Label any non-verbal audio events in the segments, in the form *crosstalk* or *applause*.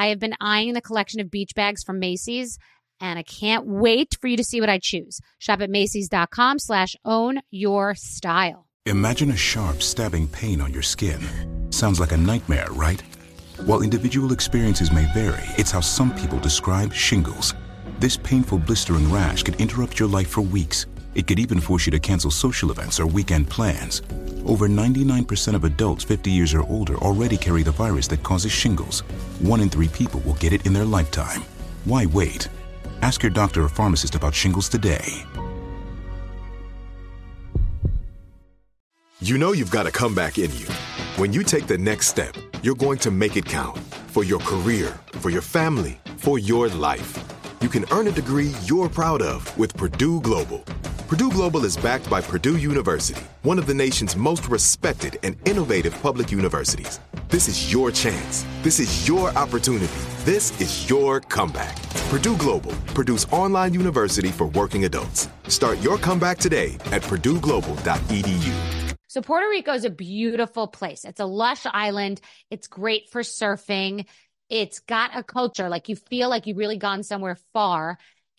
I have been eyeing the collection of beach bags from Macy's and I can't wait for you to see what I choose. Shop at Macy's.com slash own your style. Imagine a sharp, stabbing pain on your skin. Sounds like a nightmare, right? While individual experiences may vary, it's how some people describe shingles. This painful blistering rash could interrupt your life for weeks. It could even force you to cancel social events or weekend plans. Over 99% of adults 50 years or older already carry the virus that causes shingles. One in three people will get it in their lifetime. Why wait? Ask your doctor or pharmacist about shingles today. You know you've got a comeback in you. When you take the next step, you're going to make it count for your career, for your family, for your life. You can earn a degree you're proud of with Purdue Global. Purdue Global is backed by Purdue University, one of the nation's most respected and innovative public universities. This is your chance. This is your opportunity. This is your comeback. Purdue Global, Purdue's online university for working adults. Start your comeback today at purdueglobal.edu. So Puerto Rico is a beautiful place. It's a lush island. It's great for surfing. It's got a culture like you feel like you've really gone somewhere far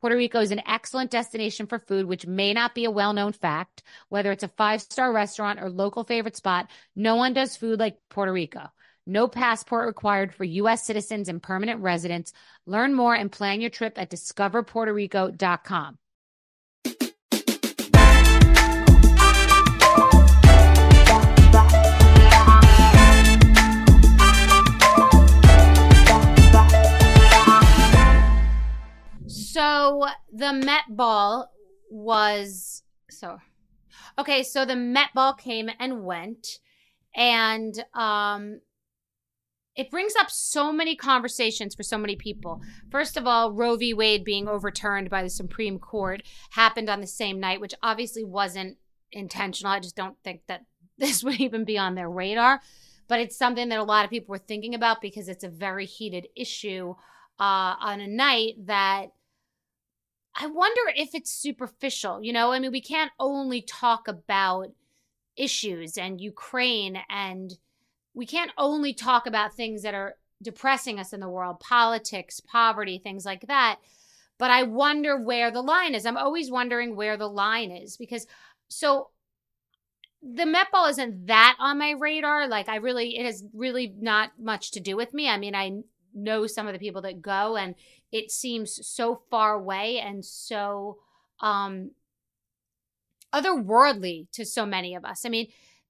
Puerto Rico is an excellent destination for food, which may not be a well known fact. Whether it's a five star restaurant or local favorite spot, no one does food like Puerto Rico. No passport required for U.S. citizens and permanent residents. Learn more and plan your trip at discoverpuertorico.com. So the Met Ball was so okay. So the Met Ball came and went, and um, it brings up so many conversations for so many people. First of all, Roe v. Wade being overturned by the Supreme Court happened on the same night, which obviously wasn't intentional. I just don't think that *laughs* this would even be on their radar. But it's something that a lot of people were thinking about because it's a very heated issue uh, on a night that I wonder if it's superficial. You know, I mean, we can't only talk about issues and Ukraine, and we can't only talk about things that are depressing us in the world politics, poverty, things like that. But I wonder where the line is. I'm always wondering where the line is because so the Met Ball isn't that on my radar. Like I really, it has really not much to do with me. I mean, I know some of the people that go and it seems so far away and so um otherworldly to so many of us. I mean,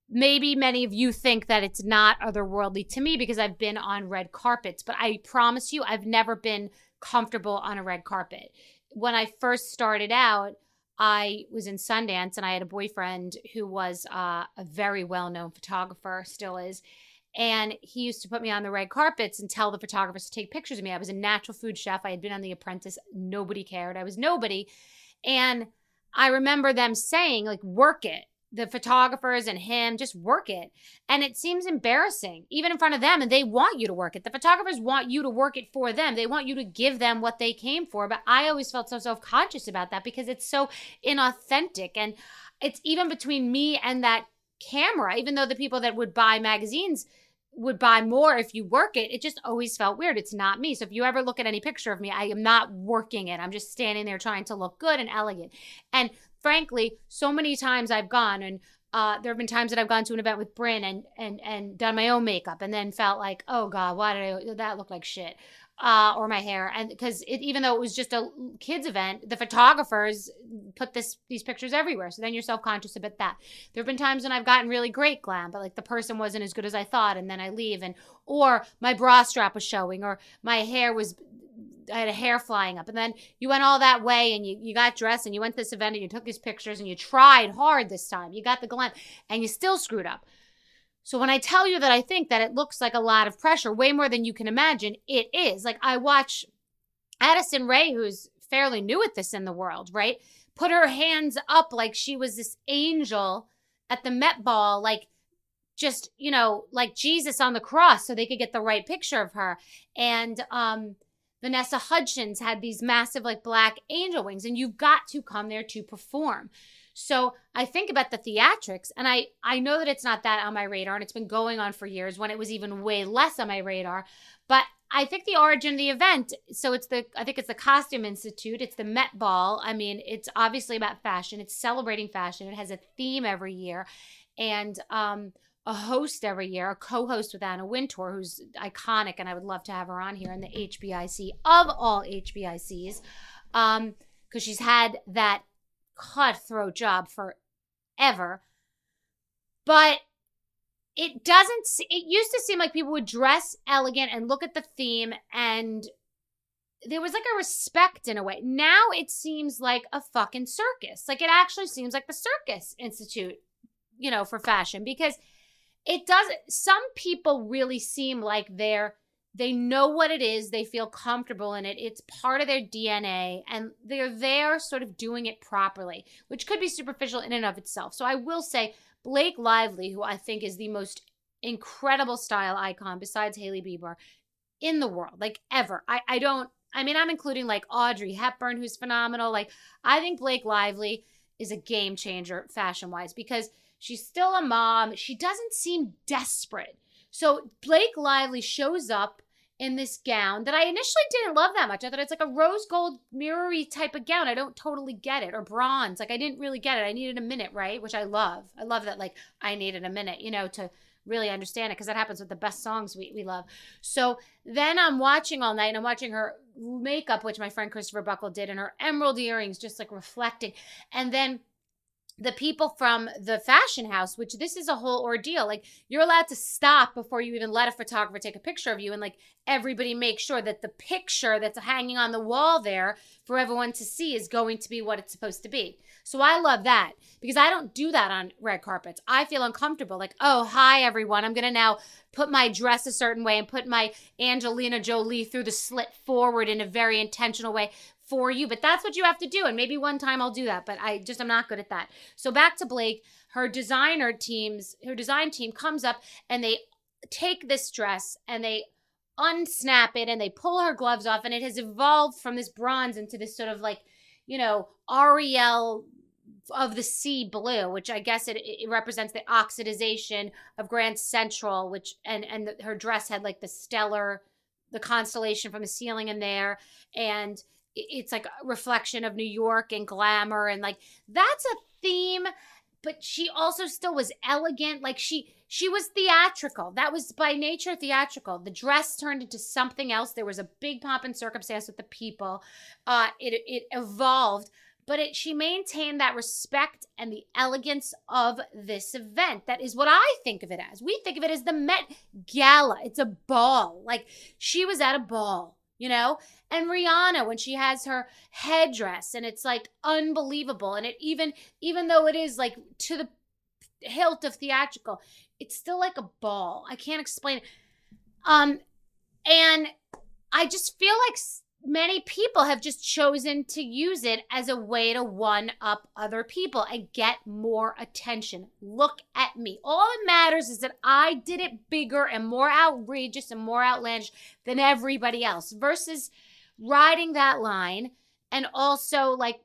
maybe many of you think that it's not otherworldly to me because I've been on red carpets, but I promise you I've never been comfortable on a red carpet. When I first started out, I was in Sundance and I had a boyfriend who was uh, a very well known photographer, still is. And he used to put me on the red carpets and tell the photographers to take pictures of me. I was a natural food chef. I had been on The Apprentice. Nobody cared. I was nobody. And I remember them saying, like, work it. The photographers and him, just work it. And it seems embarrassing, even in front of them. And they want you to work it. The photographers want you to work it for them. They want you to give them what they came for. But I always felt so self conscious about that because it's so inauthentic. And it's even between me and that camera, even though the people that would buy magazines would buy more if you work it, it just always felt weird. It's not me. So if you ever look at any picture of me, I am not working it. I'm just standing there trying to look good and elegant. And frankly, so many times I've gone and uh, there have been times that I've gone to an event with Bryn and and and done my own makeup and then felt like, oh God, why did I that look like shit? Uh, or my hair, and because even though it was just a kids event, the photographers put this these pictures everywhere. So then you're self conscious about that. There have been times when I've gotten really great glam, but like the person wasn't as good as I thought, and then I leave, and or my bra strap was showing, or my hair was I had a hair flying up. And then you went all that way and you, you got dressed and you went to this event and you took these pictures and you tried hard this time. You got the glam and you still screwed up. So when I tell you that I think that it looks like a lot of pressure, way more than you can imagine, it is. Like I watch Addison Rae, who's fairly new at this in the world, right? Put her hands up like she was this angel at the Met Ball, like just, you know, like Jesus on the cross so they could get the right picture of her. And um Vanessa Hudgens had these massive like black angel wings and you've got to come there to perform. So I think about the theatrics and I I know that it's not that on my radar and it's been going on for years when it was even way less on my radar, but I think the origin of the event, so it's the I think it's the Costume Institute, it's the Met Ball. I mean, it's obviously about fashion. It's celebrating fashion. It has a theme every year. And um a host every year, a co-host with Anna Wintour, who's iconic, and I would love to have her on here in the HBIC of all HBICs, um, because she's had that cutthroat job forever. But it doesn't. It used to seem like people would dress elegant and look at the theme, and there was like a respect in a way. Now it seems like a fucking circus. Like it actually seems like the Circus Institute, you know, for fashion because it doesn't, some people really seem like they're they know what it is. They feel comfortable in it. It's part of their dna and they're there sort of doing it properly which could be superficial in and of itself. So i will say blake lively who i think is the most incredible style icon besides hailey bieber in the world like ever. I i don't i mean i'm including like audrey hepburn who's phenomenal. Like i think blake lively is a game changer fashion wise because She's still a mom. She doesn't seem desperate. So Blake Lively shows up in this gown that I initially didn't love that much. I thought it's like a rose gold mirrory type of gown. I don't totally get it. Or bronze. Like I didn't really get it. I needed a minute, right? Which I love. I love that like I needed a minute, you know, to really understand it because that happens with the best songs we, we love. So then I'm watching all night and I'm watching her makeup, which my friend Kristofer Buckle did, and her emerald earrings just like reflecting. And then the people from the fashion house, which this is a whole ordeal. Like you're allowed to stop before you even let a photographer take a picture of you, and like everybody make sure that the picture that's hanging on the wall there for everyone to see is going to be what it's supposed to be. So I love that because I don't do that on red carpets. I feel uncomfortable. Like, oh, hi everyone, I'm gonna now put my dress a certain way and put my Angelina Jolie through the slit forward in a very intentional way for you, but that's what you have to do. And maybe one time I'll do that, but I just, I'm not good at that. So back to Blake, her designer teams, her design team comes up and they take this dress and they unsnap it and they pull her gloves off and it has evolved from this bronze into this sort of like, you know, Ariel of the sea blue, which I guess it, it represents the oxidization of Grand Central, which and and the, her dress had like the stellar, the constellation from the ceiling in there, and it's like a reflection of New York and glamour and like that's a theme but she also still was elegant like she she was theatrical. That was by nature theatrical. The dress turned into something else. There was a big pomp and circumstance with the people. Uh it it evolved but it she maintained that respect and the elegance of this event. That is what i think of it as. We think of it as the met gala. It's a ball. Like she was at a ball you know? And Rihanna when she has her headdress and it's like unbelievable and it even even though it is like to the hilt of theatrical, it's still like a ball. I can't explain it. Um and I just feel like many people have just chosen to use it as a way to one up other people and get more attention. Look at me. All that matters is that I did it bigger and more outrageous and more outlandish than everybody else versus riding that line and also like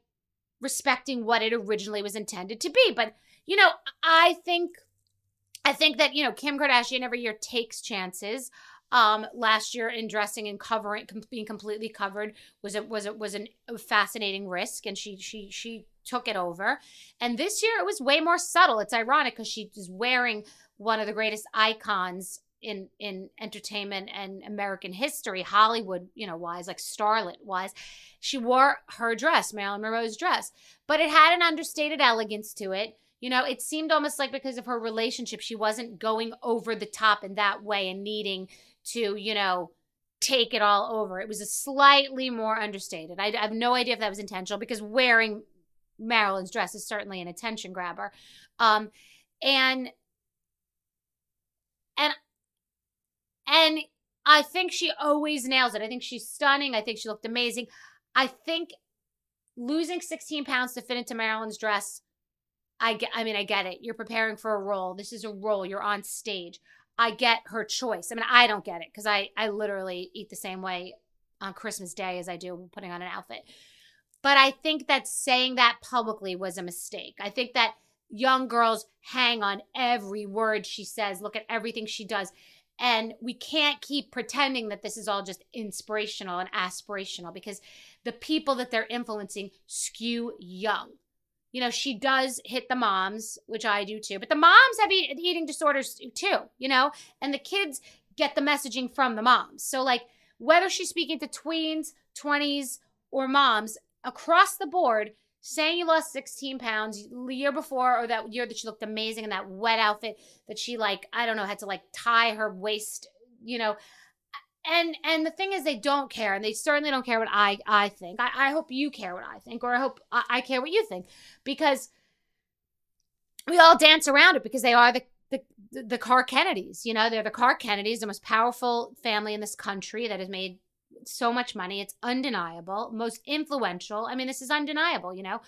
respecting what it originally was intended to be. But, you know, I think I think that, you know, Kim Kardashian every year takes chances um, last year in dressing and covering, being completely covered was it was it was an, a fascinating risk, and she she she took it over. And this year it was way more subtle. It's ironic because she wearing one of the greatest icons in in entertainment and American history, Hollywood, you know, wise, like starlet wise. She wore her dress, Marilyn Monroe's dress, but it had an understated elegance to it. You know, it seemed almost like because of her relationship, she wasn't going over the top in that way and needing to, you know, take it all over. It was a slightly more understated. I, I have no idea if that was intentional because wearing Marilyn's dress is certainly an attention grabber. Um, and and and I think she always nails it. I think she's stunning. I think she looked amazing. I think losing 16 pounds to fit into Marilyn's dress I get I mean I get it. You're preparing for a role. This is a role. You're on stage. I get her choice. I mean, I don't get it because I I literally eat the same way on Christmas Day as I do putting on an outfit. But I think that saying that publicly was a mistake. I think that young girls hang on every word she says, look at everything she does. And we can't keep pretending that this is all just inspirational and aspirational because the people that they're influencing skew young you know, she does hit the moms, which I do too, but the moms have eating disorders too, you know, and the kids get the messaging from the moms. So, like, whether she's speaking to tweens, 20s, or moms across the board, saying you lost 16 pounds the year before or that year that she looked amazing in that wet outfit that she, like, I don't know, had to like tie her waist, you know, and and the thing is they don't care and they certainly don't care what i i think i, I hope you care what i think or i hope I, I, care what you think because we all dance around it because they are the the, the Clark Kennedys, you know, they're the Clark Kennedys, the most powerful family in this country that has made so much money. It's undeniable, most influential. I mean, this is undeniable, you know.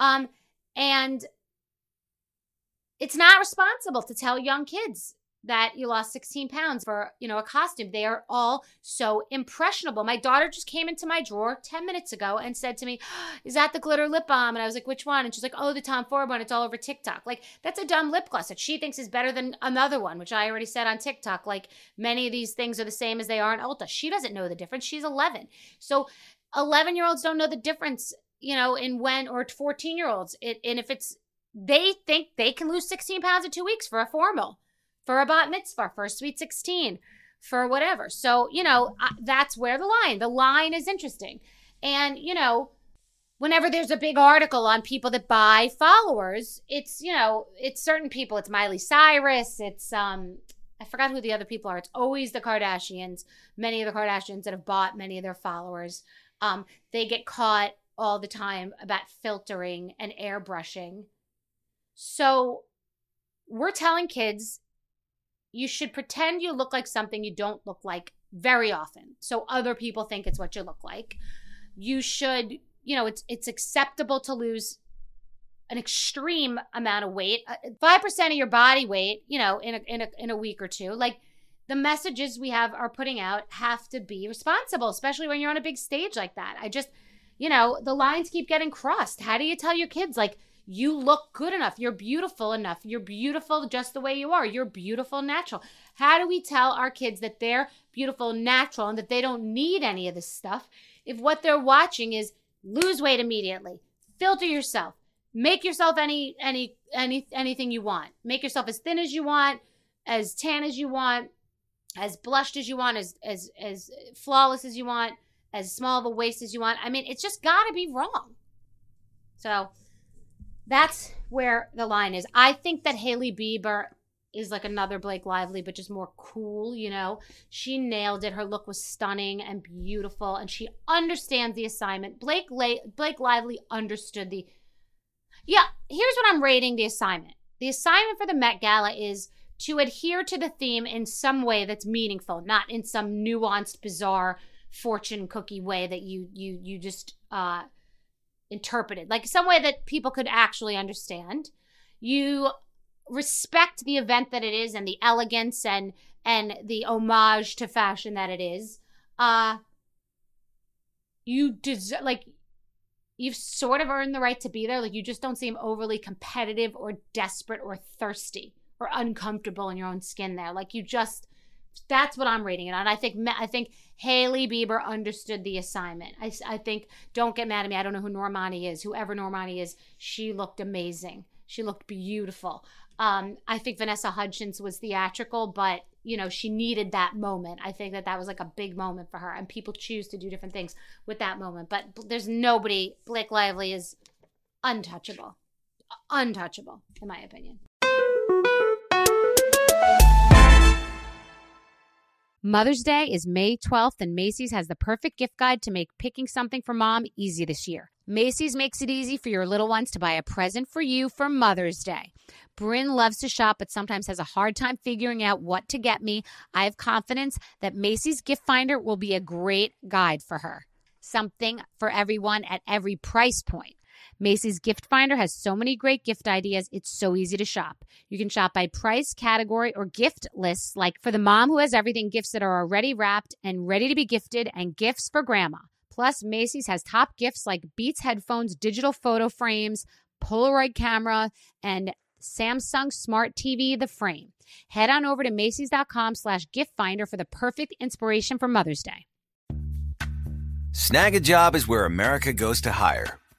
Um, and it's not responsible to tell young kids that you lost 16 pounds for, you know, a costume. They are all so impressionable. My daughter just came into my drawer 10 minutes ago and said to me, *gasps* Is that the glitter lip balm? And I was like, Which one? And she's like, Oh, the Tom Ford one. It's all over TikTok. Like, that's a dumb lip gloss that she thinks is better than another one, which I already said on TikTok. Like, many of these things are the same as they are in Ulta. She doesn't know the difference. She's 11. So, 11 year olds don't know the difference, you know, in when, or 14 year olds. It, and if it's, they think they can lose 16 pounds in two weeks for a formal for a bat mitzvah, for a sweet 16, for whatever. So, you know, that's where the line, the line is interesting. And, you know, whenever there's a big article on people that buy followers, it's, you know, it's certain people. It's Miley Cyrus, it's, um, I forgot who the other people are. It's always the Kardashians, many of the Kardashians that have bought many of their followers. Um, they get caught all the time about filtering and airbrushing. So we're telling kids you should pretend you look like something you don't look like very often so other people think it's what you look like. You should you know it's it's acceptable to lose an extreme amount of weight 5% uh, of your body weight you know in a, in a in a week or two. Like the messages we have are putting out have to be responsible especially when you're on a big stage like that. I just you know the lines keep getting crossed. How do you tell your kids like you look good enough. You're beautiful enough. You're beautiful just the way you are. You're beautiful natural. How do we tell our kids that they're beautiful natural and that they don't need any of this stuff if what they're watching is lose weight immediately, filter yourself, make yourself any any any anything you want. Make yourself as thin as you want, as tan as you want, as blushed as you want, as as as flawless as you want, as small of a waist as you want. I mean, it's just got to be wrong. So, that's where the line is. I think that Hailey Bieber is like another Blake Lively, but just more cool, you know? She nailed it. Her look was stunning and beautiful, and she understands the assignment. Blake La- Blake Lively understood the. Yeah, here's what I'm rating the assignment. The assignment for the Met Gala is to adhere to the theme in some way that's meaningful, not in some nuanced, bizarre fortune cookie way that you you you just uh interpreted, like some way that people could actually understand. You respect the event that it is and the elegance and and the homage to fashion that it is. Uh you deserve like you've sort of earned the right to be there. Like you just don't seem overly competitive or desperate or thirsty or uncomfortable in your own skin there. Like you just that's what I'm reading it on. I think I think Hailey Bieber understood the assignment. I, I think don't get mad at me. I don't know who Normani is. Whoever Normani is, she looked amazing. She looked beautiful. Um, I think Vanessa Hudgens was theatrical, but you know, she needed that moment. I think that that was like a big moment for her, and people choose to do different things with that moment. But there's nobody. Blake Lively is untouchable, untouchable, in my opinion. Mother's Day is May 12th, and Macy's has the perfect gift guide to make picking something for mom easy this year. Macy's makes it easy for your little ones to buy a present for you for Mother's Day. Bryn loves to shop, but sometimes has a hard time figuring out what to get me. I have confidence that Macy's Gift Finder will be a great guide for her. Something for everyone at every price point. Macy's Gift Finder has so many great gift ideas, it's so easy to shop. You can shop by price, category, or gift lists, like for the mom who has everything, gifts that are already wrapped and ready to be gifted, and gifts for grandma. Plus, Macy's has top gifts like Beats headphones, digital photo frames, Polaroid camera, and Samsung Smart TV, the frame. Head on over to Macy's.com slash gift finder for the perfect inspiration for Mother's Day. Snagajob is where America goes to hire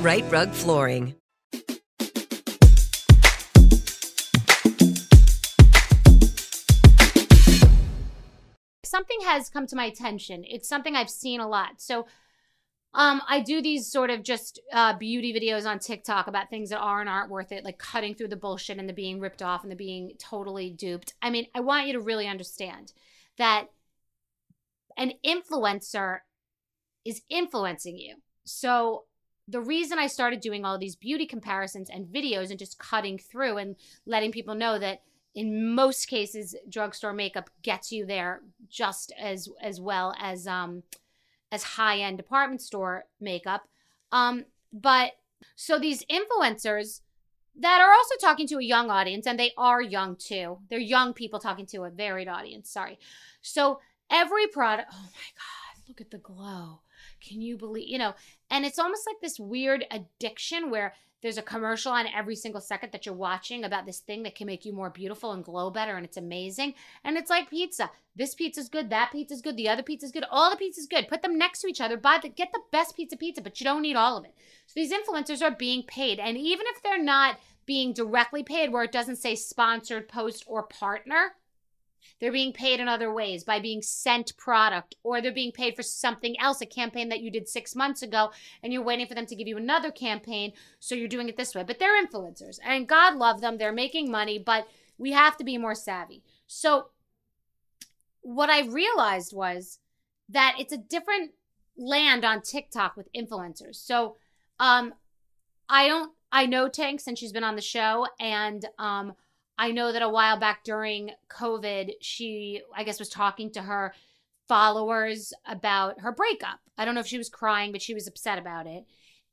Rite Rug Flooring. Something has come to my attention. It's something I've seen a lot. So, um, I do these sort of just uh, beauty videos on TikTok about things that are and aren't worth it, like cutting through the bullshit and the being ripped off and the being totally duped. I mean, I want you to really understand that an influencer is influencing you. So the reason I started doing all these beauty comparisons and videos and just cutting through and letting people know that in most cases drugstore makeup gets you there just as as well as um as high end department store makeup. Um but so these influencers that are also talking to a young audience and they are young too. They're young people talking to a varied audience sorry. So every product oh my god look at the glow. Can you believe, you know, and it's almost like this weird addiction where there's a commercial on every single second that you're watching about this thing that can make you more beautiful and glow better and it's amazing. And it's like pizza. This pizza's good, that pizza's good, the other pizza's good, all the pizza's good. Put them next to each other, buy the get the best pizza pizza, but you don't need all of it. So these influencers are being paid. And even if they're not being directly paid where it doesn't say sponsored post or partner, They're being paid in other ways by being sent product, or they're being paid for something else, a campaign that you did six months ago, and you're waiting for them to give you another campaign. So you're doing it this way. But they're influencers, and God love them. They're making money, but we have to be more savvy. So what I realized was that it's a different land on TikTok with influencers. So um I don't I know Tinx since she's been on the show and um I know that a while back during COVID, she, I guess, was talking to her followers about her breakup. I don't know if she was crying, but she was upset about it.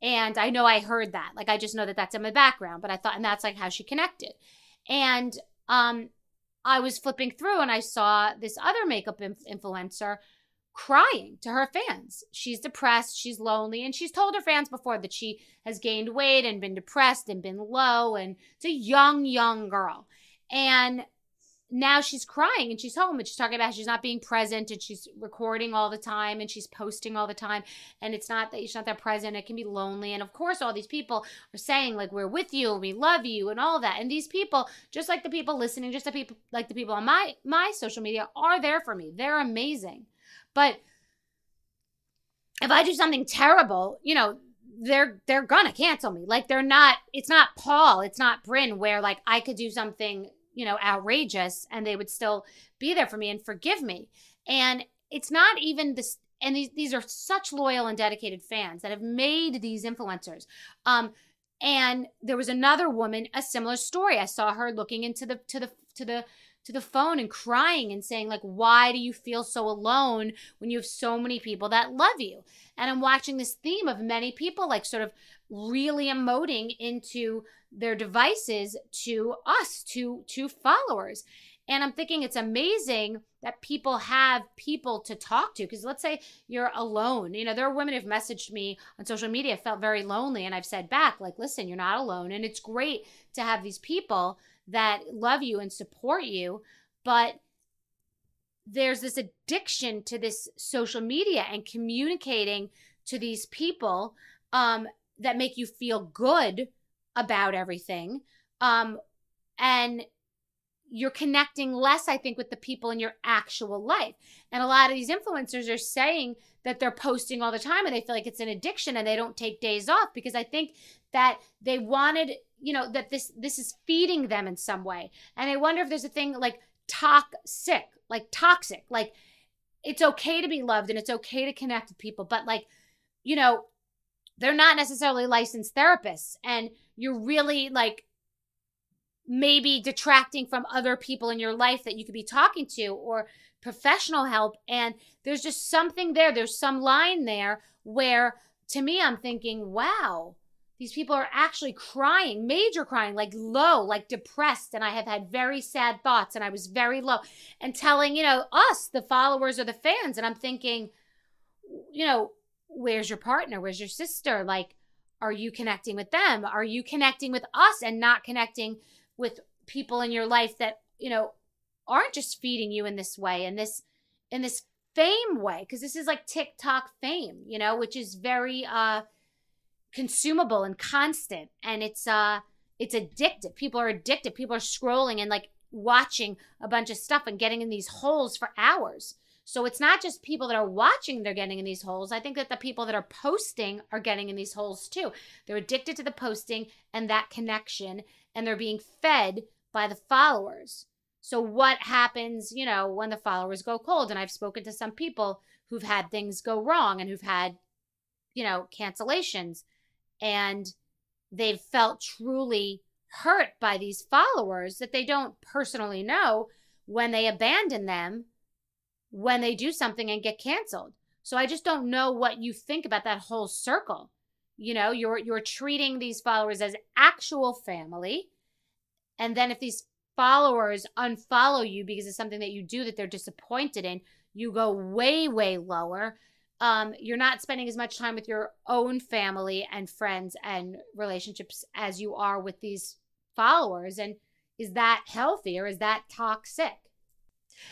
And I know I heard that. Like, I just know that that's in my background, but I thought, and that's like how she connected. And um, I was flipping through and I saw this other makeup inf- influencer crying to her fans. She's depressed, she's lonely, and she's told her fans before that she has gained weight and been depressed and been low. And it's a young, young girl. And now she's crying and she's home and she's talking about she's not being present and she's recording all the time and she's posting all the time and it's not that she's not that present it can be lonely and of course all these people are saying like we're with you and we love you and all that and these people just like the people listening just the people like the people on my my social media are there for me they're amazing but if i do something terrible you know they're they're gonna cancel me. Like they're not. It's not Paul. It's not Bryn. Where like I could do something you know outrageous and they would still be there for me and forgive me. And it's not even this. And these these are such loyal and dedicated fans that have made these influencers. Um, and there was another woman, a similar story. I saw her looking into the to the to the to the phone and crying and saying like why do you feel so alone when you have so many people that love you? And i'm watching this theme of many people like sort of really emoting into their devices to us to to followers. And i'm thinking it's amazing that people have people to talk to. Because let's say you're alone. You know there are women who've messaged me on social media felt very lonely and i've said back like listen you're not alone. And it's great to have these people that love you and support you, but there's this addiction to this social media and communicating to these people um, that make you feel good about everything. Um, and you're connecting less, I think, with the people in your actual life. And a lot of these influencers are saying that they're posting all the time and they feel like it's an addiction and they don't take days off because I think that they wanted you know that this this is feeding them in some way. And i wonder if there's a thing like toxic like toxic like it's okay to be loved and it's okay to connect with people but like you know they're not necessarily licensed therapists and you're really like maybe detracting from other people in your life that you could be talking to or professional help. And there's just something there. There's some line there where to me i'm thinking wow these people are actually crying, major crying, like low, like depressed. And I have had very sad thoughts and I was very low and telling, you know, us, the followers or the fans. And I'm thinking, you know, where's your partner? Where's your sister? Like, are you connecting with them? Are you connecting with us and not connecting with people in your life that, you know, aren't just feeding you in this way and this, in this fame way? Because this is like TikTok fame, you know, which is very, uh, consumable and constant and it's uh it's addictive. People are addicted. People are scrolling and like watching a bunch of stuff and getting in these holes for hours. So it's not just people that are watching they're getting in these holes. I think that the people that are posting are getting in these holes too. They're addicted to the posting and that connection and they're being fed by the followers. So what happens you know when the followers go cold? And i've spoken to some people who've had things go wrong and who've had you know cancellations and they've felt truly hurt by these followers that they don't personally know when they abandon them when they do something and get canceled. So I just don't know what you think about that whole circle. You know, you're you're treating these followers as actual family. And then if these followers unfollow you because it's something that you do that they're disappointed in, you go way way lower um, you're not spending as much time with your own family and friends and relationships as you are with these followers. And is that healthy or is that toxic?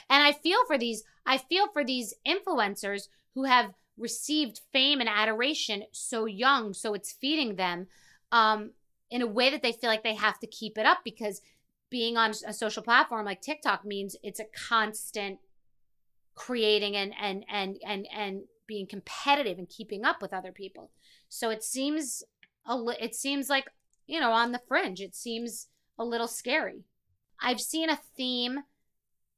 And I feel for these, I feel for these influencers who have received fame and adoration so young, so it's feeding them um, in a way that they feel like they have to keep it up because being on a social platform like TikTok means it's a constant creating and and and and and being competitive and keeping up with other people. So it seems a li- it seems like, you know, on the fringe. It seems a little scary. I've seen a theme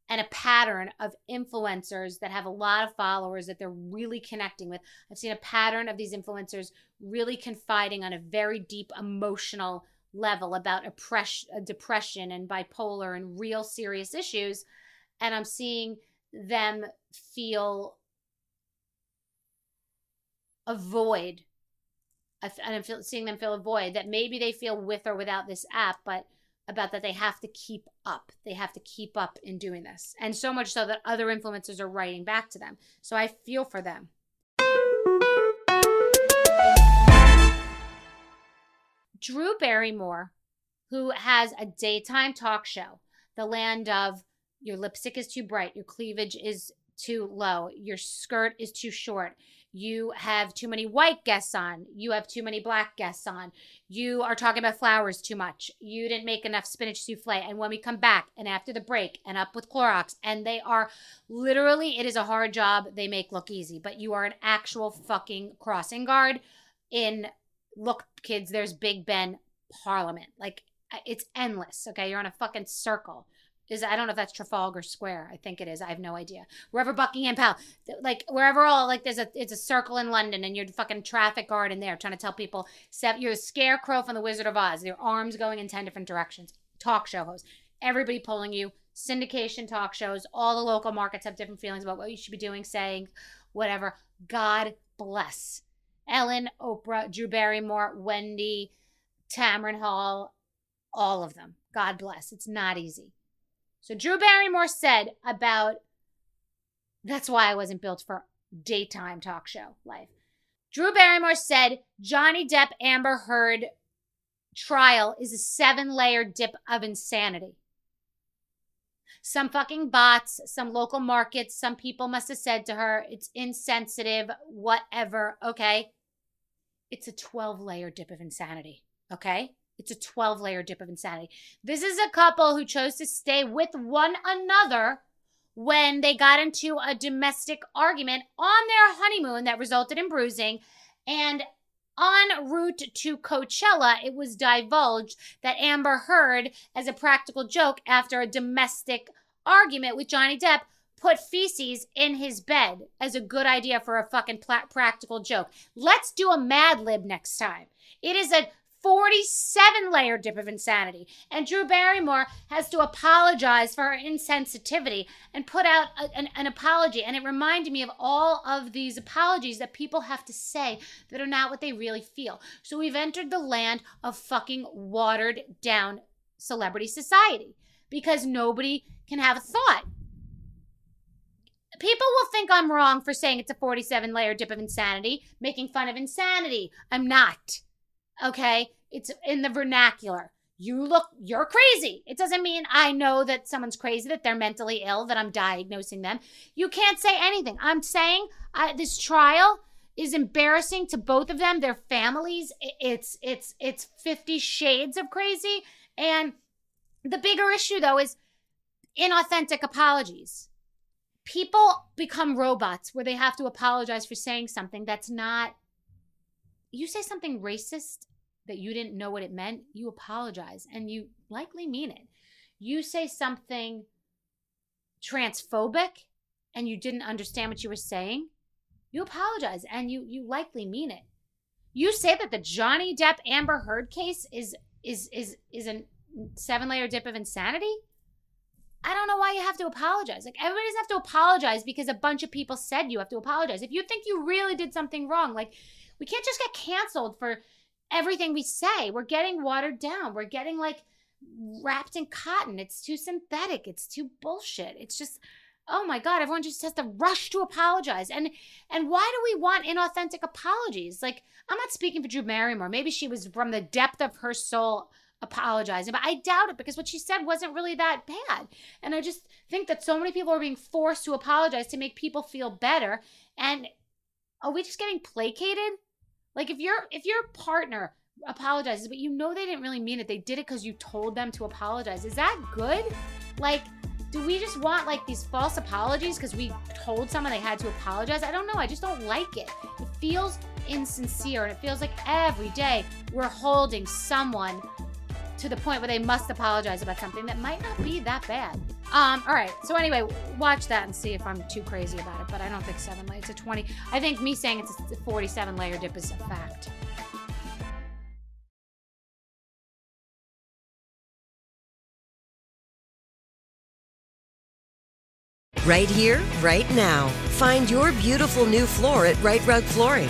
and a pattern of influencers that have a lot of followers that they're really connecting with. I've seen a pattern of these influencers really confiding on a very deep emotional level about oppress- uh, depression and bipolar and real serious issues. And I'm seeing them feel a void. And I'm seeing them feel a void that maybe they feel with or without this app, but about that they have to keep up. They have to keep up in doing this. And so much so that other influencers are writing back to them. So I feel for them. Drew Barrymore, who has a daytime talk show, the land of your lipstick is too bright, your cleavage is too low, your skirt is too short, you have too many white guests on, you have too many black guests on, you are talking about flowers too much, you didn't make enough spinach souffle. And when we come back and after the break and up with Clorox, and they are literally, it is a hard job they make look easy, but you are an actual fucking crossing guard in, look, kids, there's Big Ben Parliament. Like, it's endless. Okay. You're on a fucking circle is I don't know if that's Trafalgar Square. I think it is. I have no idea. Wherever Buckingham Palace, like wherever all like there's a it's a circle in London, and you're fucking traffic guard in there trying to tell people you're a scarecrow from the Wizard of Oz. Your arms going in ten different directions. Talk show host, everybody pulling you. Syndication talk shows. All the local markets have different feelings about what you should be doing, saying, whatever. God bless. Ellen, Oprah, Drew Barrymore, Wendy, Tamron Hall, all of them. God bless. It's not easy. So Drew Barrymore said about that's why I wasn't built for daytime talk show life. Drew Barrymore said Johnny Depp Amber Heard trial is a seven layer dip of insanity. Some fucking bots, some local markets, some people must have said to her, it's insensitive, whatever. Okay. It's a 12 layer dip of insanity. Okay. It's a 12 layer dip of insanity. This is a couple who chose to stay with one another when they got into a domestic argument on their honeymoon that resulted in bruising. And en route to Coachella, it was divulged that Amber Heard, as a practical joke after a domestic argument with Johnny Depp, put feces in his bed as a good idea for a fucking pl- practical joke. Let's do a Mad Lib next time. It is a 47 layer dip of insanity. And Drew Barrymore has to apologize for her insensitivity and put out a, an, an, apology. And it reminded me of all of these apologies that people have to say that are not what they really feel. So we've entered the land of fucking watered down celebrity society because nobody can have a thought. People will think I'm wrong for saying it's a 47 layer dip of insanity, making fun of insanity. I'm not. Okay? It's in the vernacular. You look, you're crazy. It doesn't mean I know that someone's crazy, that they're mentally ill, that I'm diagnosing them. You can't say anything. I'm saying this trial is embarrassing to both of them, their families. It's it's it's 50 shades of crazy. And the bigger issue though is inauthentic apologies. People become robots where they have to apologize for saying something that's not you say something racist that you didn't know what it meant, you apologize and you likely mean it. You say something transphobic and you didn't understand what you were saying, you apologize and you you likely mean it. You say that the Johnny Depp Amber Heard case is is is is a seven layer dip of insanity. I don't know why you have to apologize. Like everybody doesn't have to apologize because a bunch of people said you have to apologize. If you think you really did something wrong, like we can't just get canceled for everything we say. We're getting watered down. We're getting like wrapped in cotton. It's too synthetic. It's too bullshit. It's just oh my god everyone just has to rush to apologize and and why do we want inauthentic apologies like i'm not speaking for drew barrymore maybe she was from the depth of her soul apologizing but i doubt it because what she said wasn't really that bad and i just think that so many people are being forced to apologize to make people feel better and are we just getting placated like if your if your partner apologizes, but you know they didn't really mean it. They did it because you told them to apologize. Is that good? Like, do we just want like these false apologies because we told someone they had to apologize? I don't know. I just don't like it. It feels insincere and it feels like every day we're holding someone to the point where they must apologize about something that might not be that bad. Um, all right. So anyway, watch that and see if I'm too crazy about it. But I don't think seven layers. It's a 20. I think me saying it's a 47 layer dip is a fact. Right here, right now. Find your beautiful new floor at Rite Rug Flooring.